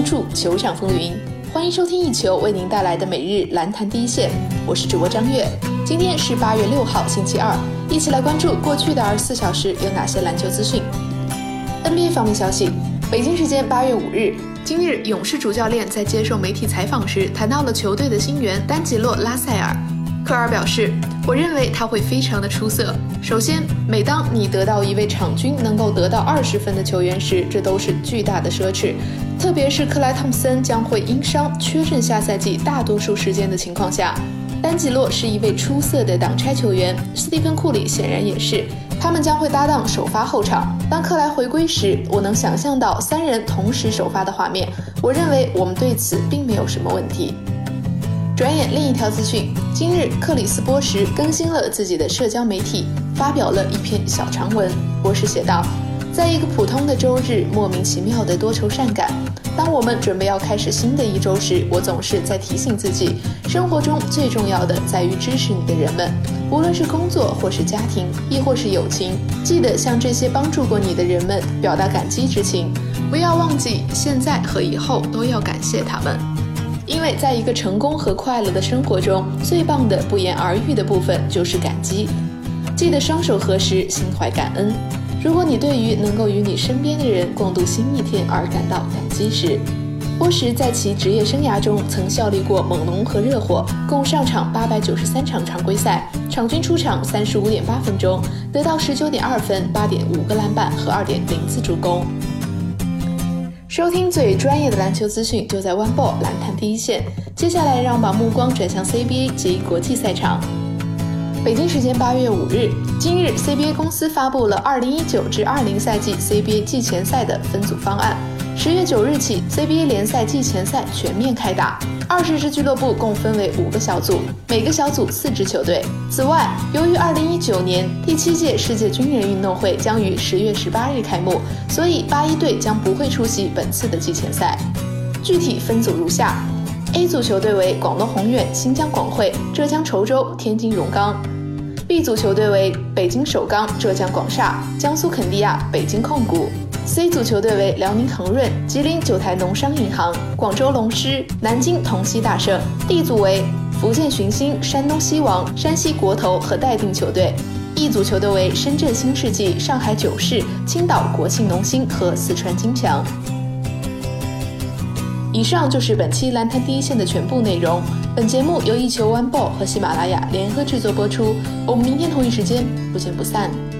关注球场风云，欢迎收听一球为您带来的每日篮坛第一线，我是主播张悦。今天是八月六号，星期二，一起来关注过去的二十四小时有哪些篮球资讯。NBA 方面消息，北京时间八月五日，今日勇士主教练在接受媒体采访时谈到了球队的新援丹吉洛·拉塞尔。科尔表示：“我认为他会非常的出色。首先，每当你得到一位场均能够得到二十分的球员时，这都是巨大的奢侈。特别是克莱·汤普森将会因伤缺阵下赛季大多数时间的情况下，丹吉洛是一位出色的挡拆球员。斯蒂芬·库里显然也是。他们将会搭档首发后场。当克莱回归时，我能想象到三人同时首发的画面。我认为我们对此并没有什么问题。”转眼，另一条资讯。今日，克里斯波什更新了自己的社交媒体，发表了一篇小长文。波什写道：“在一个普通的周日，莫名其妙的多愁善感。当我们准备要开始新的一周时，我总是在提醒自己，生活中最重要的在于支持你的人们，无论是工作或是家庭，亦或是友情。记得向这些帮助过你的人们表达感激之情，不要忘记，现在和以后都要感谢他们。”因为在一个成功和快乐的生活中，最棒的不言而喻的部分就是感激。记得双手合十，心怀感恩。如果你对于能够与你身边的人共度新一天而感到感激时，波什在其职业生涯中曾效力过猛龙和热火，共上场八百九十三场常规赛，场均出场三十五点八分钟，得到十九点二分、八点五个篮板和二点零次助攻。收听最专业的篮球资讯，就在 One Ball 篮坛第一线。接下来，让我们把目光转向 CBA 及国际赛场。北京时间八月五日，今日 CBA 公司发布了二零一九至二零赛季 CBA 季前赛的分组方案。十月九日起，CBA 联赛季前赛全面开打。二十支俱乐部共分为五个小组，每个小组四支球队。此外，由于二零一九年第七届世界军人运动会将于十月十八日开幕，所以八一队将不会出席本次的季前赛。具体分组如下：A 组球队为广东宏远、新疆广汇、浙江稠州、天津荣钢；B 组球队为北京首钢、浙江广厦、江苏肯尼亚、北京控股。C 组球队为辽宁恒润、吉林九台农商银行、广州龙狮、南京同曦大圣。D 组为福建寻星、山东西王、山西国投和待定球队。E 组球队为深圳新世纪、上海九世、青岛国庆农心和四川金强。以上就是本期篮坛第一线的全部内容。本节目由一球 One Ball 和喜马拉雅联合制作播出。我们明天同一时间不见不散。